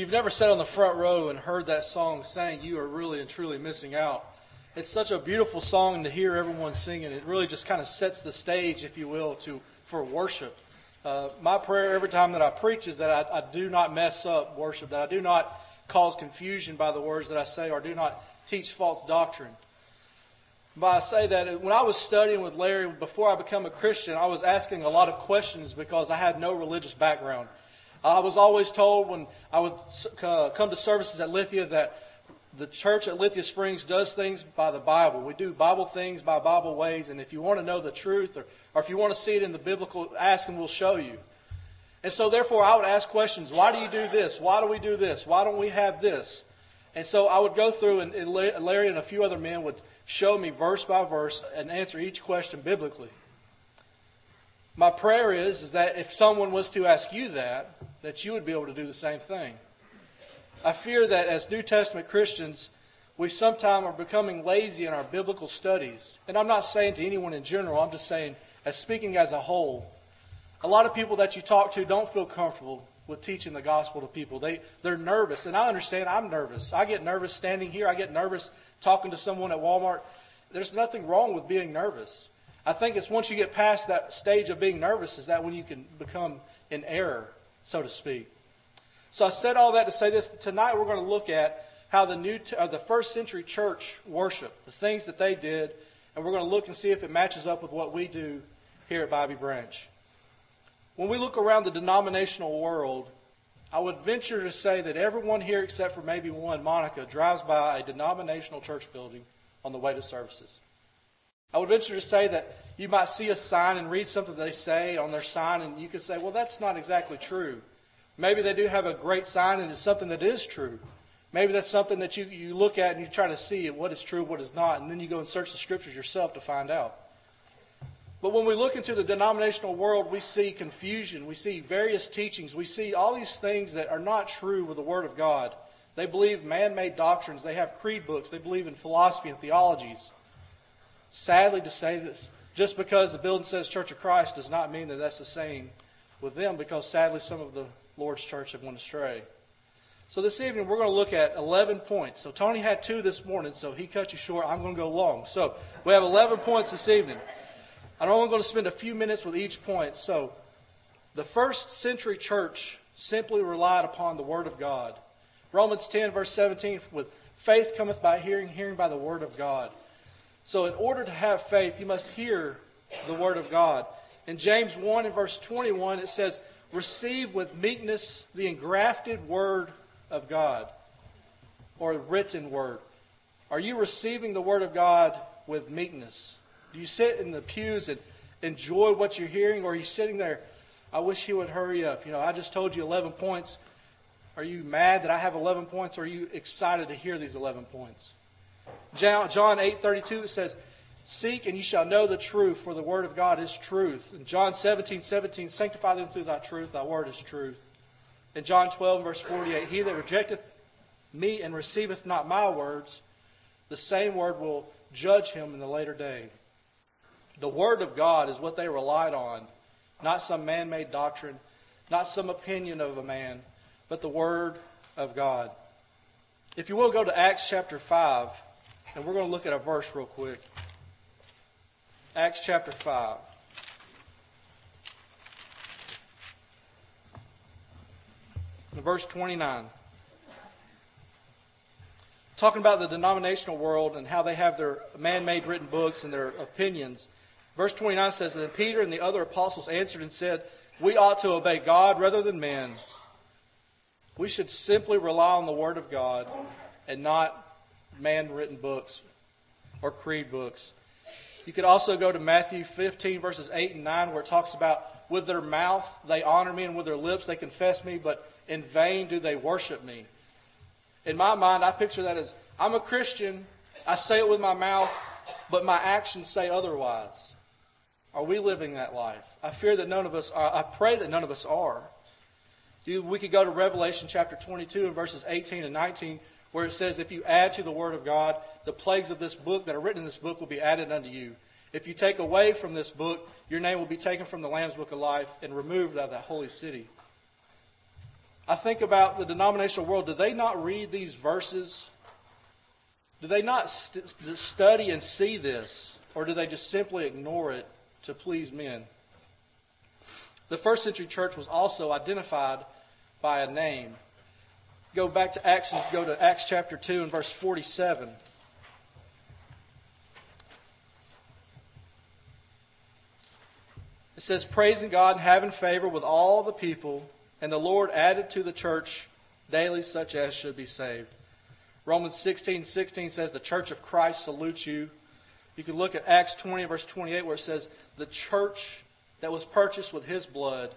you've never sat on the front row and heard that song sang, you are really and truly missing out. It's such a beautiful song to hear everyone singing. It really just kind of sets the stage, if you will, to for worship. Uh, my prayer every time that I preach is that I, I do not mess up worship, that I do not cause confusion by the words that I say, or do not teach false doctrine. But I say that when I was studying with Larry before I became a Christian, I was asking a lot of questions because I had no religious background. I was always told when I would uh, come to services at Lithia that the church at Lithia Springs does things by the Bible. We do Bible things by Bible ways, and if you want to know the truth or, or if you want to see it in the biblical, ask and we'll show you. And so therefore I would ask questions. Why do you do this? Why do we do this? Why don't we have this? And so I would go through and, and Larry and a few other men would show me verse by verse and answer each question biblically. My prayer is, is that if someone was to ask you that, that you would be able to do the same thing. I fear that as New Testament Christians, we sometimes are becoming lazy in our biblical studies. And I'm not saying to anyone in general, I'm just saying, as speaking as a whole, a lot of people that you talk to don't feel comfortable with teaching the gospel to people. They, they're nervous. And I understand I'm nervous. I get nervous standing here. I get nervous talking to someone at Walmart. There's nothing wrong with being nervous. I think it's once you get past that stage of being nervous, is that when you can become in error, so to speak. So I said all that to say this. Tonight we're going to look at how the new, uh, the first century church worshiped, the things that they did, and we're going to look and see if it matches up with what we do here at Bobby Branch. When we look around the denominational world, I would venture to say that everyone here, except for maybe one, Monica, drives by a denominational church building on the way to services. I would venture to say that you might see a sign and read something they say on their sign, and you could say, well, that's not exactly true. Maybe they do have a great sign and it's something that is true. Maybe that's something that you, you look at and you try to see what is true, what is not, and then you go and search the scriptures yourself to find out. But when we look into the denominational world, we see confusion. We see various teachings. We see all these things that are not true with the Word of God. They believe man made doctrines. They have creed books. They believe in philosophy and theologies. Sadly, to say this, just because the building says Church of Christ does not mean that that's the same with them, because sadly, some of the Lord's church have went astray. So this evening, we're going to look at 11 points. So Tony had two this morning, so he cut you short. I'm going to go long. So we have 11 points this evening. I'm only going to spend a few minutes with each point. So, the first century church simply relied upon the Word of God. Romans 10, verse 17, with faith cometh by hearing, hearing by the Word of God. So, in order to have faith, you must hear the Word of God. In James 1 and verse 21, it says, Receive with meekness the engrafted Word of God, or written Word. Are you receiving the Word of God with meekness? Do you sit in the pews and enjoy what you're hearing, or are you sitting there? I wish he would hurry up. You know, I just told you 11 points. Are you mad that I have 11 points, or are you excited to hear these 11 points? John 8:32 says, "Seek and you shall know the truth, for the word of God is truth." In John 17, 17, "Sanctify them through thy truth, thy word is truth." In John 12, verse 48, "He that rejecteth me and receiveth not my words, the same word will judge him in the later day." The Word of God is what they relied on, not some man made doctrine, not some opinion of a man, but the Word of God. If you will, go to Acts chapter 5, and we're going to look at a verse real quick. Acts chapter 5. Verse 29 talking about the denominational world and how they have their man made written books and their opinions. Verse 29 says, that Peter and the other apostles answered and said, We ought to obey God rather than men. We should simply rely on the Word of God and not man written books or creed books. You could also go to Matthew 15, verses 8 and 9, where it talks about with their mouth they honor me and with their lips they confess me, but in vain do they worship me. In my mind, I picture that as I'm a Christian, I say it with my mouth, but my actions say otherwise. Are we living that life? I fear that none of us are. I pray that none of us are. We could go to Revelation chapter 22 and verses 18 and 19, where it says, If you add to the word of God, the plagues of this book that are written in this book will be added unto you. If you take away from this book, your name will be taken from the Lamb's book of life and removed out of that holy city. I think about the denominational world. Do they not read these verses? Do they not st- study and see this? Or do they just simply ignore it to please men? The first century church was also identified by a name. Go back to Acts and go to Acts chapter 2 and verse 47. It says, Praising God and having favor with all the people, and the Lord added to the church daily such as should be saved. Romans 16 16 says, The church of Christ salutes you. You can look at Acts 20, verse 28, where it says, The church that was purchased with his blood.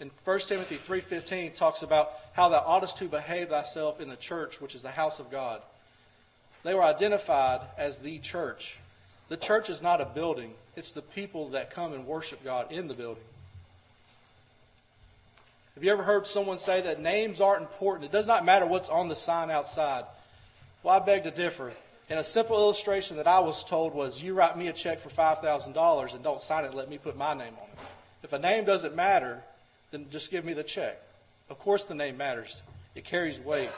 And 1 Timothy 3.15 talks about how thou oughtest to behave thyself in the church, which is the house of God. They were identified as the church. The church is not a building, it's the people that come and worship God in the building. Have you ever heard someone say that names aren't important? It does not matter what's on the sign outside. Well, I beg to differ. And a simple illustration that I was told was you write me a check for $5,000 and don't sign it, let me put my name on it. If a name doesn't matter, then just give me the check. Of course, the name matters, it carries weight.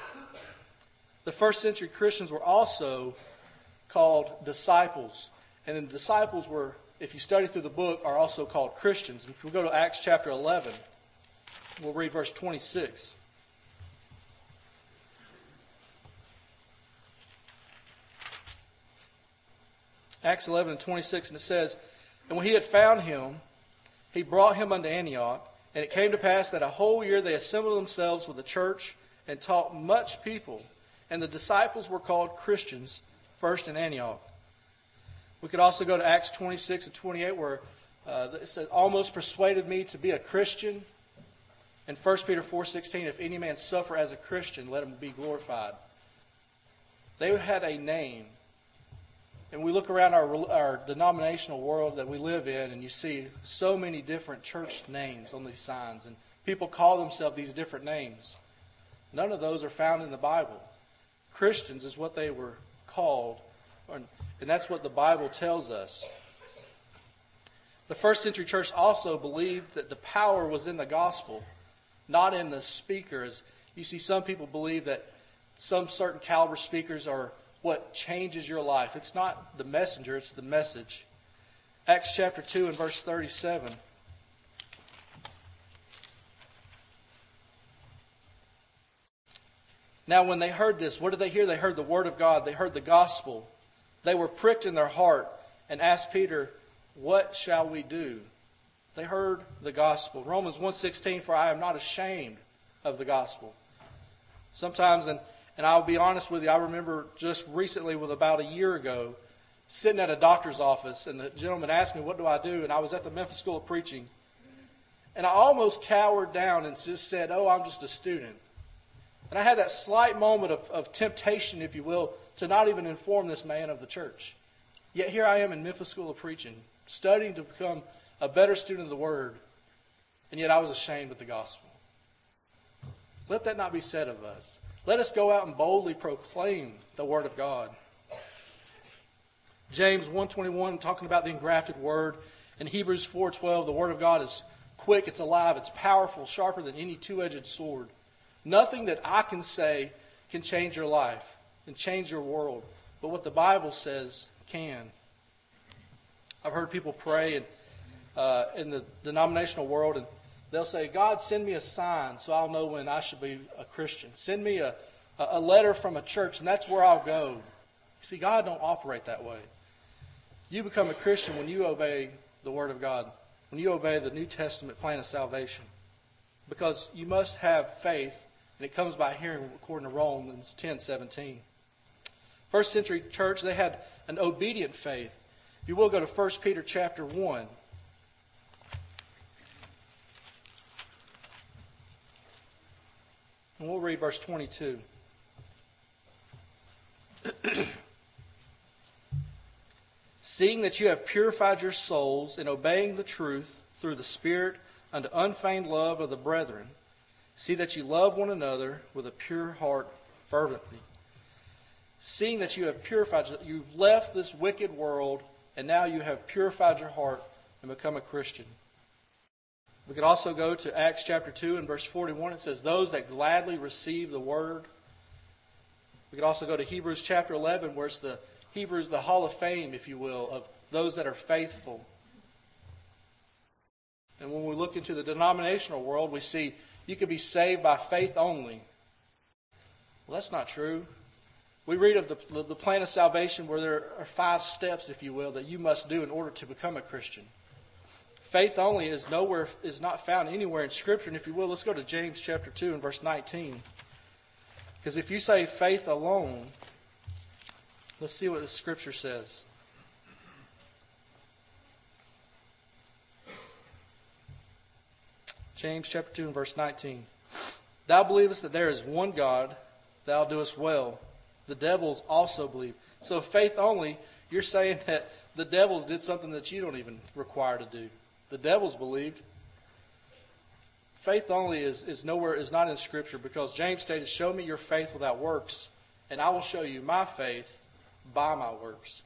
The first century Christians were also called disciples. And the disciples were, if you study through the book, are also called Christians. And if we go to Acts chapter 11, we'll read verse 26. Acts 11 and 26, and it says, And when he had found him, he brought him unto Antioch. And it came to pass that a whole year they assembled themselves with the church and taught much people. And the disciples were called Christians first in Antioch. We could also go to Acts 26 and 28, where uh, it says, almost persuaded me to be a Christian. And 1 Peter 4.16, if any man suffer as a Christian, let him be glorified. They had a name and we look around our, our denominational world that we live in, and you see so many different church names on these signs, and people call themselves these different names. None of those are found in the Bible. Christians is what they were called, and that's what the Bible tells us. The first century church also believed that the power was in the gospel, not in the speakers. You see, some people believe that some certain caliber speakers are what changes your life. It's not the messenger, it's the message. Acts chapter 2 and verse 37. Now, when they heard this, what did they hear? They heard the word of God, they heard the gospel. They were pricked in their heart and asked Peter, What shall we do? They heard the gospel. Romans 1:16 for I am not ashamed of the gospel. Sometimes in and I'll be honest with you, I remember just recently, with about a year ago, sitting at a doctor's office, and the gentleman asked me, What do I do? And I was at the Memphis School of Preaching. And I almost cowered down and just said, Oh, I'm just a student. And I had that slight moment of, of temptation, if you will, to not even inform this man of the church. Yet here I am in Memphis School of Preaching, studying to become a better student of the Word, and yet I was ashamed of the gospel. Let that not be said of us. Let us go out and boldly proclaim the word of God. James 121 talking about the engrafted word. In Hebrews 4:12 the word of God is quick, it's alive, it's powerful, sharper than any two-edged sword. Nothing that I can say can change your life and change your world, but what the Bible says can. I've heard people pray and, uh, in the denominational world and They'll say, God, send me a sign so I'll know when I should be a Christian. Send me a, a letter from a church, and that's where I'll go. See, God don't operate that way. You become a Christian when you obey the Word of God, when you obey the New Testament plan of salvation. Because you must have faith, and it comes by hearing according to Romans 10 17. First century church, they had an obedient faith. If you will go to 1 Peter chapter 1. And we'll read verse 22. Seeing that you have purified your souls in obeying the truth through the Spirit unto unfeigned love of the brethren, see that you love one another with a pure heart fervently. Seeing that you have purified, you've left this wicked world, and now you have purified your heart and become a Christian. We could also go to Acts chapter 2 and verse 41. It says, Those that gladly receive the word. We could also go to Hebrews chapter 11, where it's the Hebrews, the hall of fame, if you will, of those that are faithful. And when we look into the denominational world, we see you can be saved by faith only. Well, that's not true. We read of the, the plan of salvation where there are five steps, if you will, that you must do in order to become a Christian. Faith only is nowhere is not found anywhere in Scripture. And if you will, let's go to James chapter two and verse nineteen. Because if you say faith alone, let's see what the Scripture says. James chapter 2 and verse 19. Thou believest that there is one God, thou doest well. The devils also believe. So faith only, you're saying that the devils did something that you don't even require to do. The devils believed. Faith only is, is nowhere is not in Scripture because James stated, Show me your faith without works, and I will show you my faith by my works.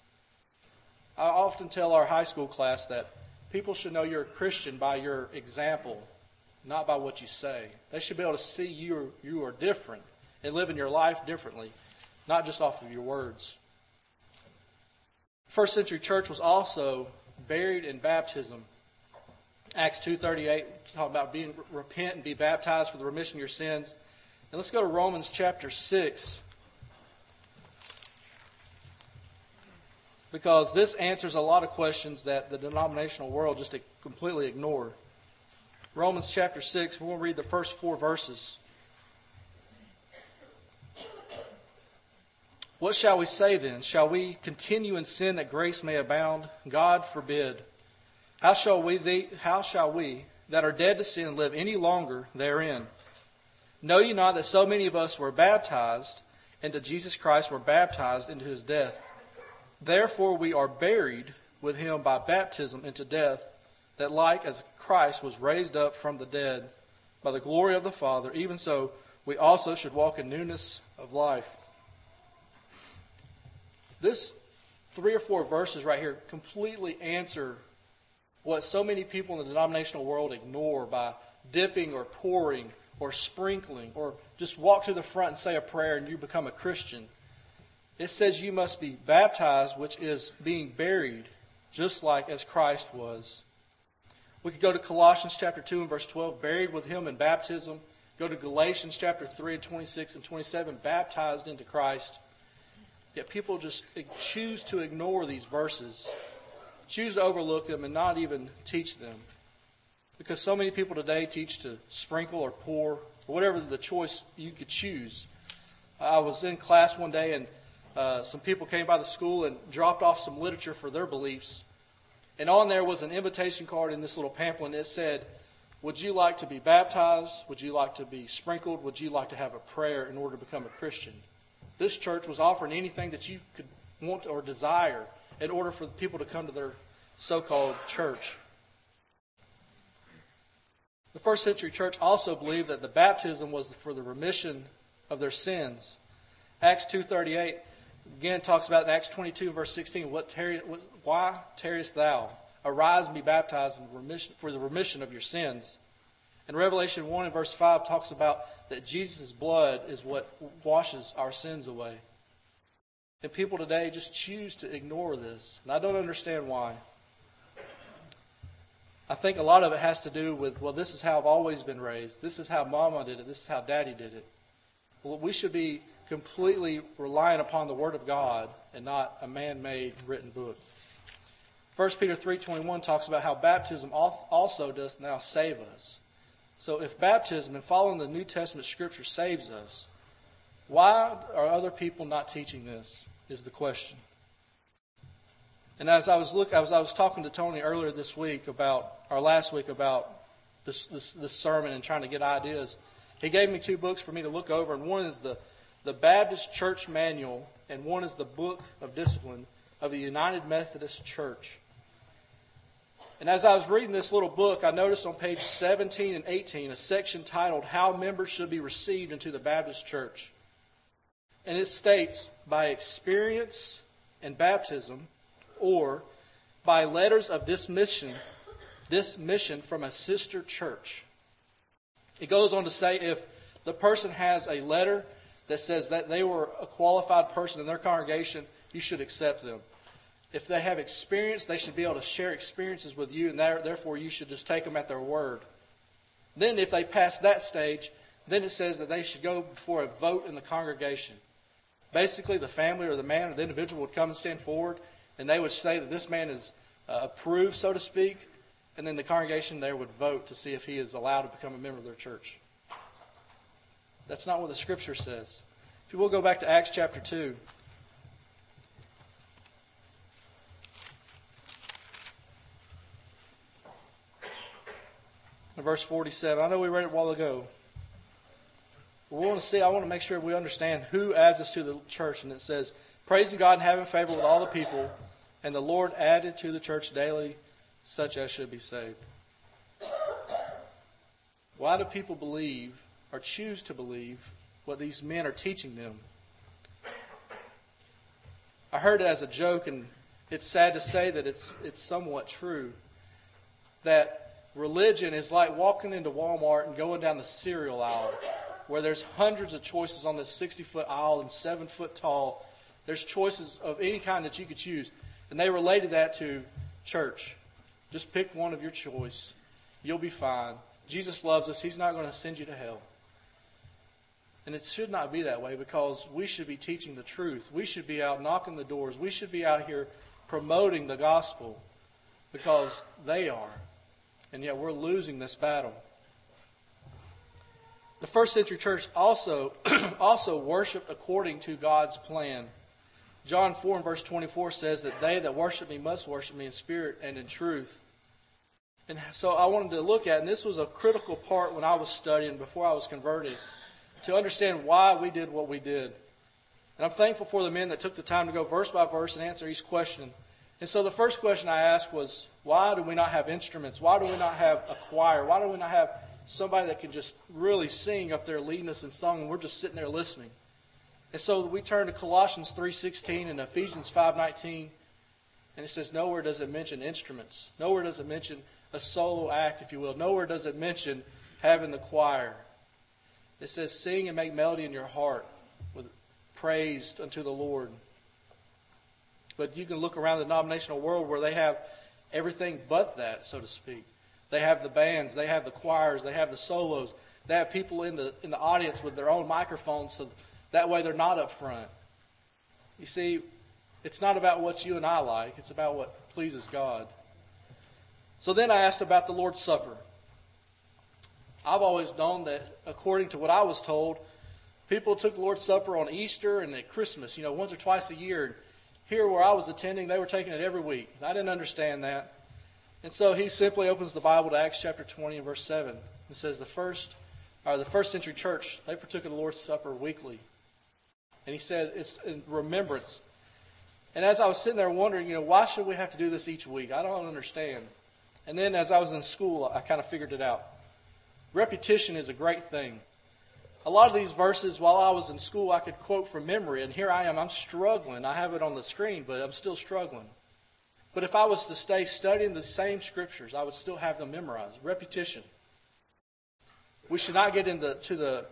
I often tell our high school class that people should know you're a Christian by your example not by what you say. They should be able to see you, you are different and living your life differently, not just off of your words. First century church was also buried in baptism. Acts 2.38 talk about being repent and be baptized for the remission of your sins. And let's go to Romans chapter 6. Because this answers a lot of questions that the denominational world just completely ignore. Romans chapter 6, we'll read the first four verses. What shall we say then? Shall we continue in sin that grace may abound? God forbid. How shall we, the, how shall we that are dead to sin live any longer therein? Know ye not that so many of us were baptized into Jesus Christ were baptized into his death? Therefore we are buried with him by baptism into death that like as Christ was raised up from the dead by the glory of the Father, even so we also should walk in newness of life. This three or four verses right here completely answer what so many people in the denominational world ignore by dipping or pouring or sprinkling or just walk to the front and say a prayer and you become a Christian. It says you must be baptized, which is being buried, just like as Christ was. We could go to Colossians chapter 2 and verse 12, buried with him in baptism. Go to Galatians chapter 3 and 26 and 27, baptized into Christ. Yet people just choose to ignore these verses, choose to overlook them, and not even teach them. Because so many people today teach to sprinkle or pour, or whatever the choice you could choose. I was in class one day, and uh, some people came by the school and dropped off some literature for their beliefs. And on there was an invitation card in this little pamphlet, it said, Would you like to be baptized? Would you like to be sprinkled? Would you like to have a prayer in order to become a Christian? This church was offering anything that you could want or desire in order for the people to come to their so called church. The first century church also believed that the baptism was for the remission of their sins. Acts 2:38 again talks about in Acts 22, verse 16, what tarry, what, why tarriest thou? Arise and be baptized remission, for the remission of your sins. And Revelation 1 and verse 5 talks about that Jesus' blood is what washes our sins away. And people today just choose to ignore this. And I don't understand why. I think a lot of it has to do with, well, this is how I've always been raised. This is how mama did it. This is how daddy did it. Well, we should be completely relying upon the Word of God and not a man-made written book. 1 Peter 3.21 talks about how baptism also does now save us. So if baptism and following the New Testament scripture saves us, why are other people not teaching this is the question. And as I was look, as I was talking to Tony earlier this week about, or last week about this, this, this sermon and trying to get ideas, he gave me two books for me to look over, and one is the the Baptist Church Manual, and one is the Book of Discipline of the United Methodist Church. And as I was reading this little book, I noticed on page 17 and 18 a section titled How Members Should Be Received into the Baptist Church. And it states, by experience and baptism, or by letters of dismission this mission from a sister church. It goes on to say if the person has a letter that says that they were a qualified person in their congregation, you should accept them. If they have experience, they should be able to share experiences with you, and therefore you should just take them at their word. Then, if they pass that stage, then it says that they should go before a vote in the congregation. Basically, the family or the man or the individual would come and stand forward, and they would say that this man is uh, approved, so to speak, and then the congregation there would vote to see if he is allowed to become a member of their church. That's not what the scripture says. If you will go back to Acts chapter 2. Verse 47. I know we read it a while ago. We want to see, I want to make sure we understand who adds us to the church. And it says, Praising God and having favor with all the people, and the Lord added to the church daily such as should be saved. Why do people believe or choose to believe what these men are teaching them? I heard it as a joke, and it's sad to say that it's, it's somewhat true, that religion is like walking into Walmart and going down the cereal aisle, where there's hundreds of choices on this 60 foot aisle and 7 foot tall. There's choices of any kind that you could choose. And they related that to church. Just pick one of your choice. You'll be fine. Jesus loves us. He's not going to send you to hell. And it should not be that way because we should be teaching the truth. We should be out knocking the doors. We should be out here promoting the gospel because they are. And yet we're losing this battle. The first century church also, also worshiped according to God's plan. John 4 and verse 24 says that they that worship me must worship me in spirit and in truth. And so I wanted to look at, and this was a critical part when I was studying before I was converted, to understand why we did what we did. And I'm thankful for the men that took the time to go verse by verse and answer each question. And so the first question I asked was, why do we not have instruments? Why do we not have a choir? Why do we not have somebody that can just really sing up there leading us in song and we're just sitting there listening? And so we turn to Colossians 3.16 and Ephesians 5.19 and it says nowhere does it mention instruments. Nowhere does it mention a solo act, if you will. Nowhere does it mention having the choir. It says, Sing and make melody in your heart with praise unto the Lord. But you can look around the denominational world where they have everything but that, so to speak. They have the bands, they have the choirs, they have the solos, they have people in the in the audience with their own microphones, so that way they're not up front. You see, it's not about what you and I like; it's about what pleases God. So then I asked about the Lord's Supper. I've always known that, according to what I was told, people took the Lord's Supper on Easter and at Christmas, you know, once or twice a year. Here, where I was attending, they were taking it every week. I didn't understand that. And so he simply opens the Bible to Acts chapter 20 and verse 7. It says, The first, or the first century church, they partook of the Lord's Supper weekly. And he said, It's in remembrance. And as I was sitting there wondering, you know, why should we have to do this each week? I don't understand. And then as I was in school, I kind of figured it out. Repetition is a great thing. A lot of these verses, while I was in school, I could quote from memory, and here I am. I'm struggling. I have it on the screen, but I'm still struggling. But if I was to stay studying the same scriptures, I would still have them memorized. Repetition. We should not get into to the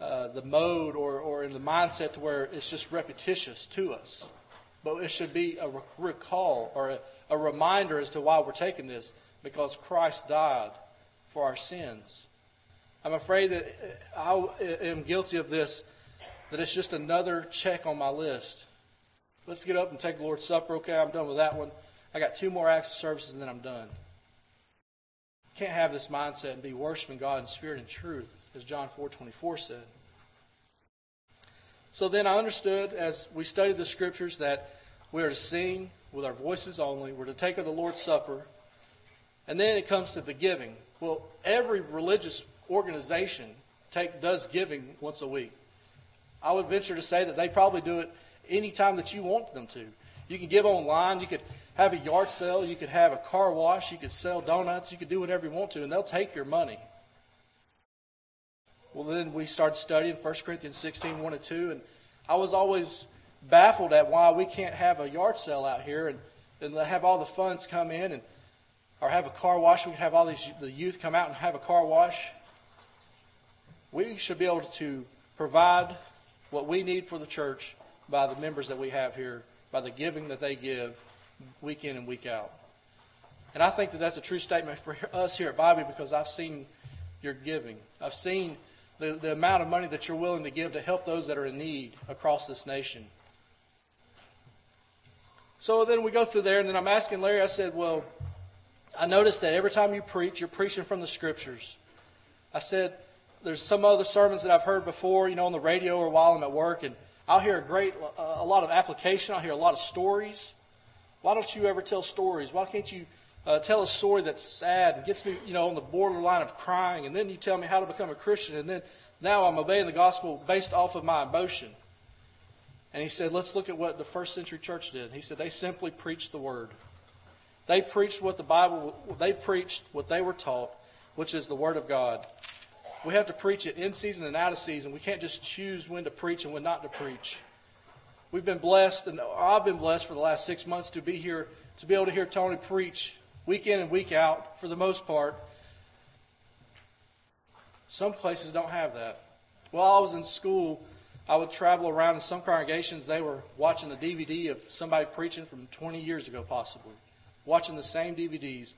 uh, the mode or, or in the mindset to where it's just repetitious to us, but it should be a recall or a, a reminder as to why we're taking this because Christ died for our sins. I'm afraid that I am guilty of this, that it's just another check on my list. Let's get up and take the Lord's Supper. Okay, I'm done with that one. I got two more acts of services and then I'm done. Can't have this mindset and be worshiping God in spirit and truth, as John 4:24 said. So then I understood as we studied the scriptures that we are to sing with our voices only. We're to take of the Lord's Supper and then it comes to the giving. Well, every religious organization take, does giving once a week. I would venture to say that they probably do it any time that you want them to. You can give online, you could have a yard sale, you could have a car wash, you could sell donuts, you could do whatever you want to, and they'll take your money. Well, then we started studying 1 Corinthians 16, 1 and 2, and I was always baffled at why we can't have a yard sale out here and, and have all the funds come in and or have a car wash. We could have all these the youth come out and have a car wash. We should be able to provide what we need for the church by the members that we have here, by the giving that they give week in and week out. And I think that that's a true statement for us here at Bobby because I've seen your giving. I've seen the, the amount of money that you're willing to give to help those that are in need across this nation. So then we go through there, and then I'm asking Larry, I said, Well, I noticed that every time you preach, you're preaching from the scriptures. I said, There's some other sermons that I've heard before, you know, on the radio or while I'm at work, and I'll hear a great, a lot of application. I'll hear a lot of stories. Why don't you ever tell stories? Why can't you uh, tell a story that's sad and gets me, you know, on the borderline of crying, and then you tell me how to become a Christian, and then now I'm obeying the gospel based off of my emotion. And he said, let's look at what the first century church did. He said they simply preached the word. They preached what the Bible, they preached what they were taught, which is the word of God. We have to preach it in season and out of season. We can't just choose when to preach and when not to preach. We've been blessed, and I've been blessed for the last six months to be here, to be able to hear Tony preach week in and week out for the most part. Some places don't have that. While I was in school, I would travel around in some congregations, they were watching a DVD of somebody preaching from 20 years ago, possibly, watching the same DVDs.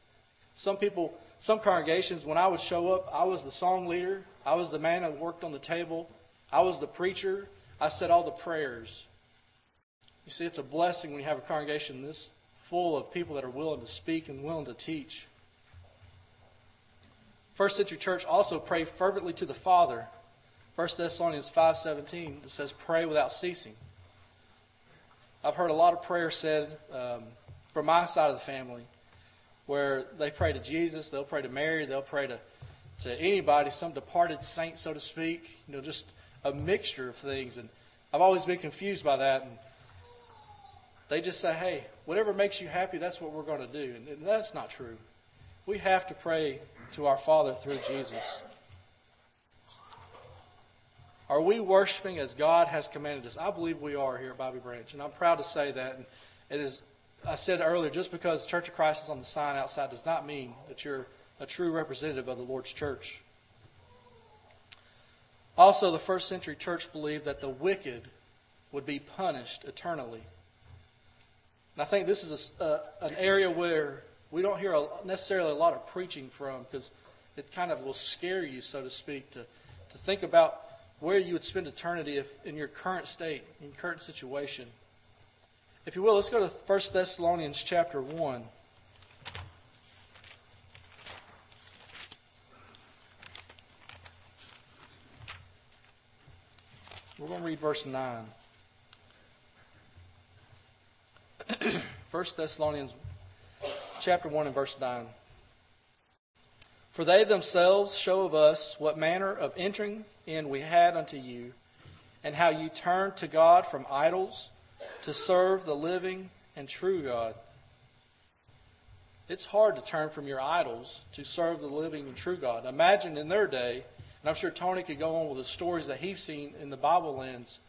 Some people, some congregations, when I would show up, I was the song leader, I was the man that worked on the table, I was the preacher, I said all the prayers. You see, it's a blessing when you have a congregation this full of people that are willing to speak and willing to teach. First century church also prayed fervently to the Father. 1 Thessalonians 5.17 it says, pray without ceasing. I've heard a lot of prayers said um, from my side of the family where they pray to Jesus, they'll pray to Mary, they'll pray to, to anybody, some departed saint, so to speak. You know, just a mixture of things. And I've always been confused by that. And they just say, hey, whatever makes you happy, that's what we're going to do. And that's not true. We have to pray to our Father through Jesus. Are we worshiping as God has commanded us? I believe we are here at Bobby Branch, and I'm proud to say that. And it is, I said earlier, just because Church of Christ is on the sign outside does not mean that you're a true representative of the Lord's church. Also, the first century church believed that the wicked would be punished eternally. And I think this is a, uh, an area where we don't hear a, necessarily a lot of preaching from because it kind of will scare you, so to speak, to, to think about where you would spend eternity if in your current state, in current situation. If you will, let's go to 1 Thessalonians chapter 1. We're going to read verse 9. 1 Thessalonians chapter 1 and verse 9. For they themselves show of us what manner of entering in we had unto you, and how you turned to God from idols to serve the living and true God. It's hard to turn from your idols to serve the living and true God. Imagine in their day, and I'm sure Tony could go on with the stories that he's seen in the Bible lens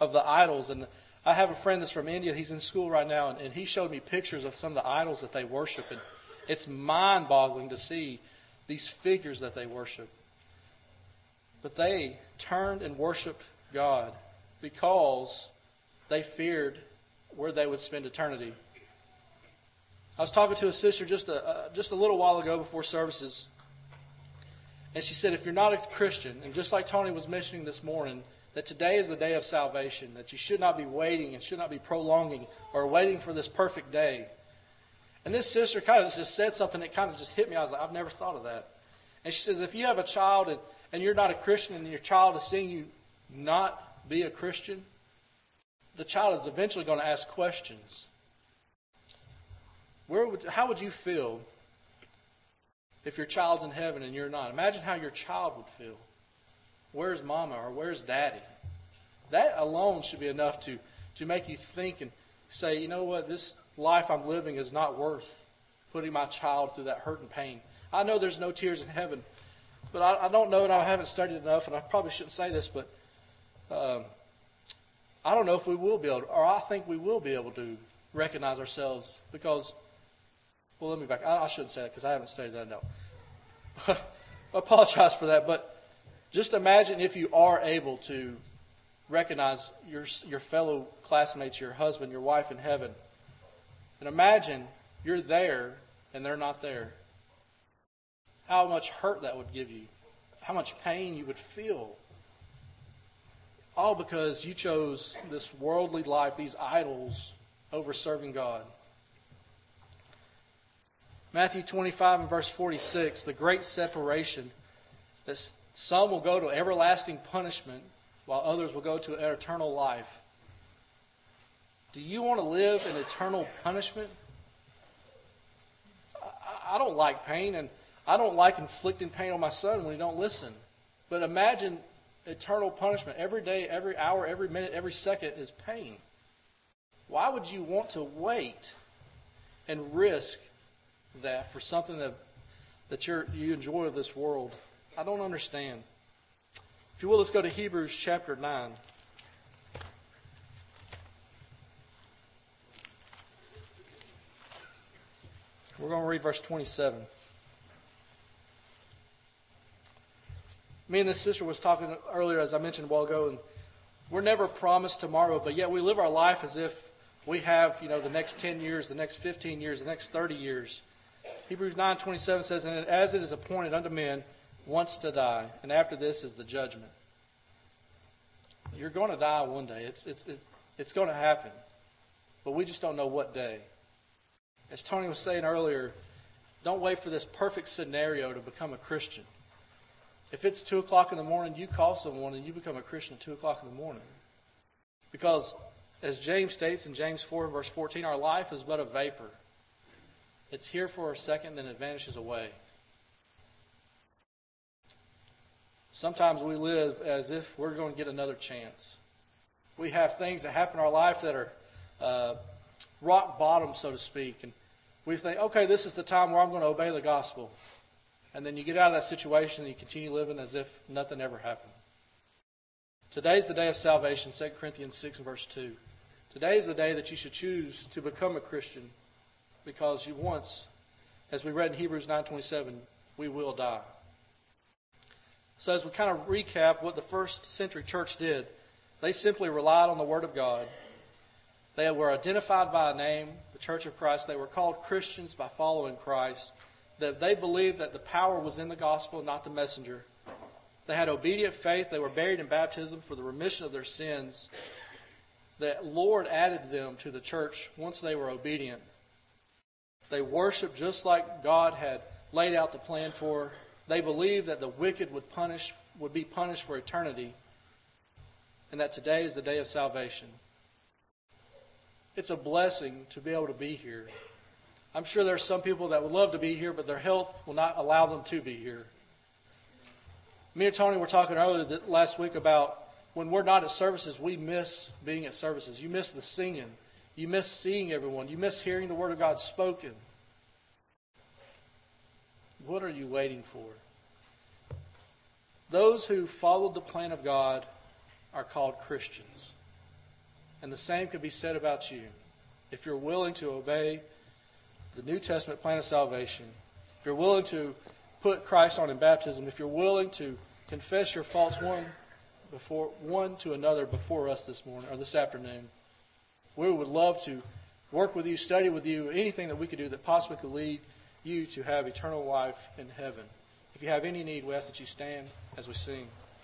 of the idols and I have a friend that's from India. He's in school right now, and, and he showed me pictures of some of the idols that they worship. And it's mind boggling to see these figures that they worship. But they turned and worshiped God because they feared where they would spend eternity. I was talking to a sister just a, uh, just a little while ago before services, and she said, if you're not a Christian, and just like Tony was mentioning this morning, that today is the day of salvation, that you should not be waiting and should not be prolonging or waiting for this perfect day. And this sister kind of just said something that kind of just hit me. I was like, I've never thought of that. And she says, if you have a child and, and you're not a Christian and your child is seeing you not be a Christian, the child is eventually going to ask questions. Where would, how would you feel if your child's in heaven and you're not? Imagine how your child would feel. Where's mama or where's daddy? That alone should be enough to, to make you think and say, you know what, this life I'm living is not worth putting my child through that hurt and pain. I know there's no tears in heaven, but I, I don't know and I haven't studied enough, and I probably shouldn't say this, but um, I don't know if we will be able to, or I think we will be able to recognize ourselves because Well, let me back. I, I shouldn't say that because I haven't studied that. No. I apologize for that, but just imagine if you are able to recognize your, your fellow classmates, your husband, your wife in heaven. And imagine you're there and they're not there. How much hurt that would give you. How much pain you would feel. All because you chose this worldly life, these idols, over serving God. Matthew 25 and verse 46, the great separation, that some will go to everlasting punishment while others will go to eternal life. Do you want to live in eternal punishment? I don't like pain, and I don't like inflicting pain on my son when he don't listen. But imagine eternal punishment. Every day, every hour, every minute, every second is pain. Why would you want to wait and risk that for something that, that you you enjoy of this world? I don't understand. If you will, let's go to Hebrews chapter 9. We're going to read verse 27. Me and this sister was talking earlier, as I mentioned a while ago, and we're never promised tomorrow, but yet we live our life as if we have, you know, the next 10 years, the next 15 years, the next 30 years. Hebrews 9:27 says, "And as it is appointed unto men once to die, and after this is the judgment." You're going to die one day. It's it's it, it's going to happen, but we just don't know what day. As Tony was saying earlier, don't wait for this perfect scenario to become a Christian. If it's 2 o'clock in the morning, you call someone and you become a Christian at 2 o'clock in the morning. Because, as James states in James 4, verse 14, our life is but a vapor. It's here for a second, then it vanishes away. Sometimes we live as if we're going to get another chance. We have things that happen in our life that are uh, rock bottom, so to speak. And we think, okay, this is the time where I'm going to obey the gospel. And then you get out of that situation and you continue living as if nothing ever happened. Today's the day of salvation, 2 Corinthians 6 and verse 2. Today is the day that you should choose to become a Christian because you once, as we read in Hebrews 9.27, we will die. So as we kind of recap what the first century church did, they simply relied on the Word of God they were identified by a name, the Church of Christ. They were called Christians by following Christ. That they believed that the power was in the gospel, not the messenger. They had obedient faith. They were buried in baptism for the remission of their sins. That Lord added them to the church once they were obedient. They worshiped just like God had laid out the plan for. They believed that the wicked would punish would be punished for eternity, and that today is the day of salvation. It's a blessing to be able to be here. I'm sure there are some people that would love to be here, but their health will not allow them to be here. Me and Tony were talking earlier last week about when we're not at services, we miss being at services. You miss the singing. You miss seeing everyone. You miss hearing the Word of God spoken. What are you waiting for? Those who followed the plan of God are called Christians. And the same could be said about you. If you're willing to obey the New Testament plan of salvation, if you're willing to put Christ on in baptism, if you're willing to confess your faults one before one to another before us this morning or this afternoon, we would love to work with you, study with you, anything that we could do that possibly could lead you to have eternal life in heaven. If you have any need, we ask that you stand as we sing.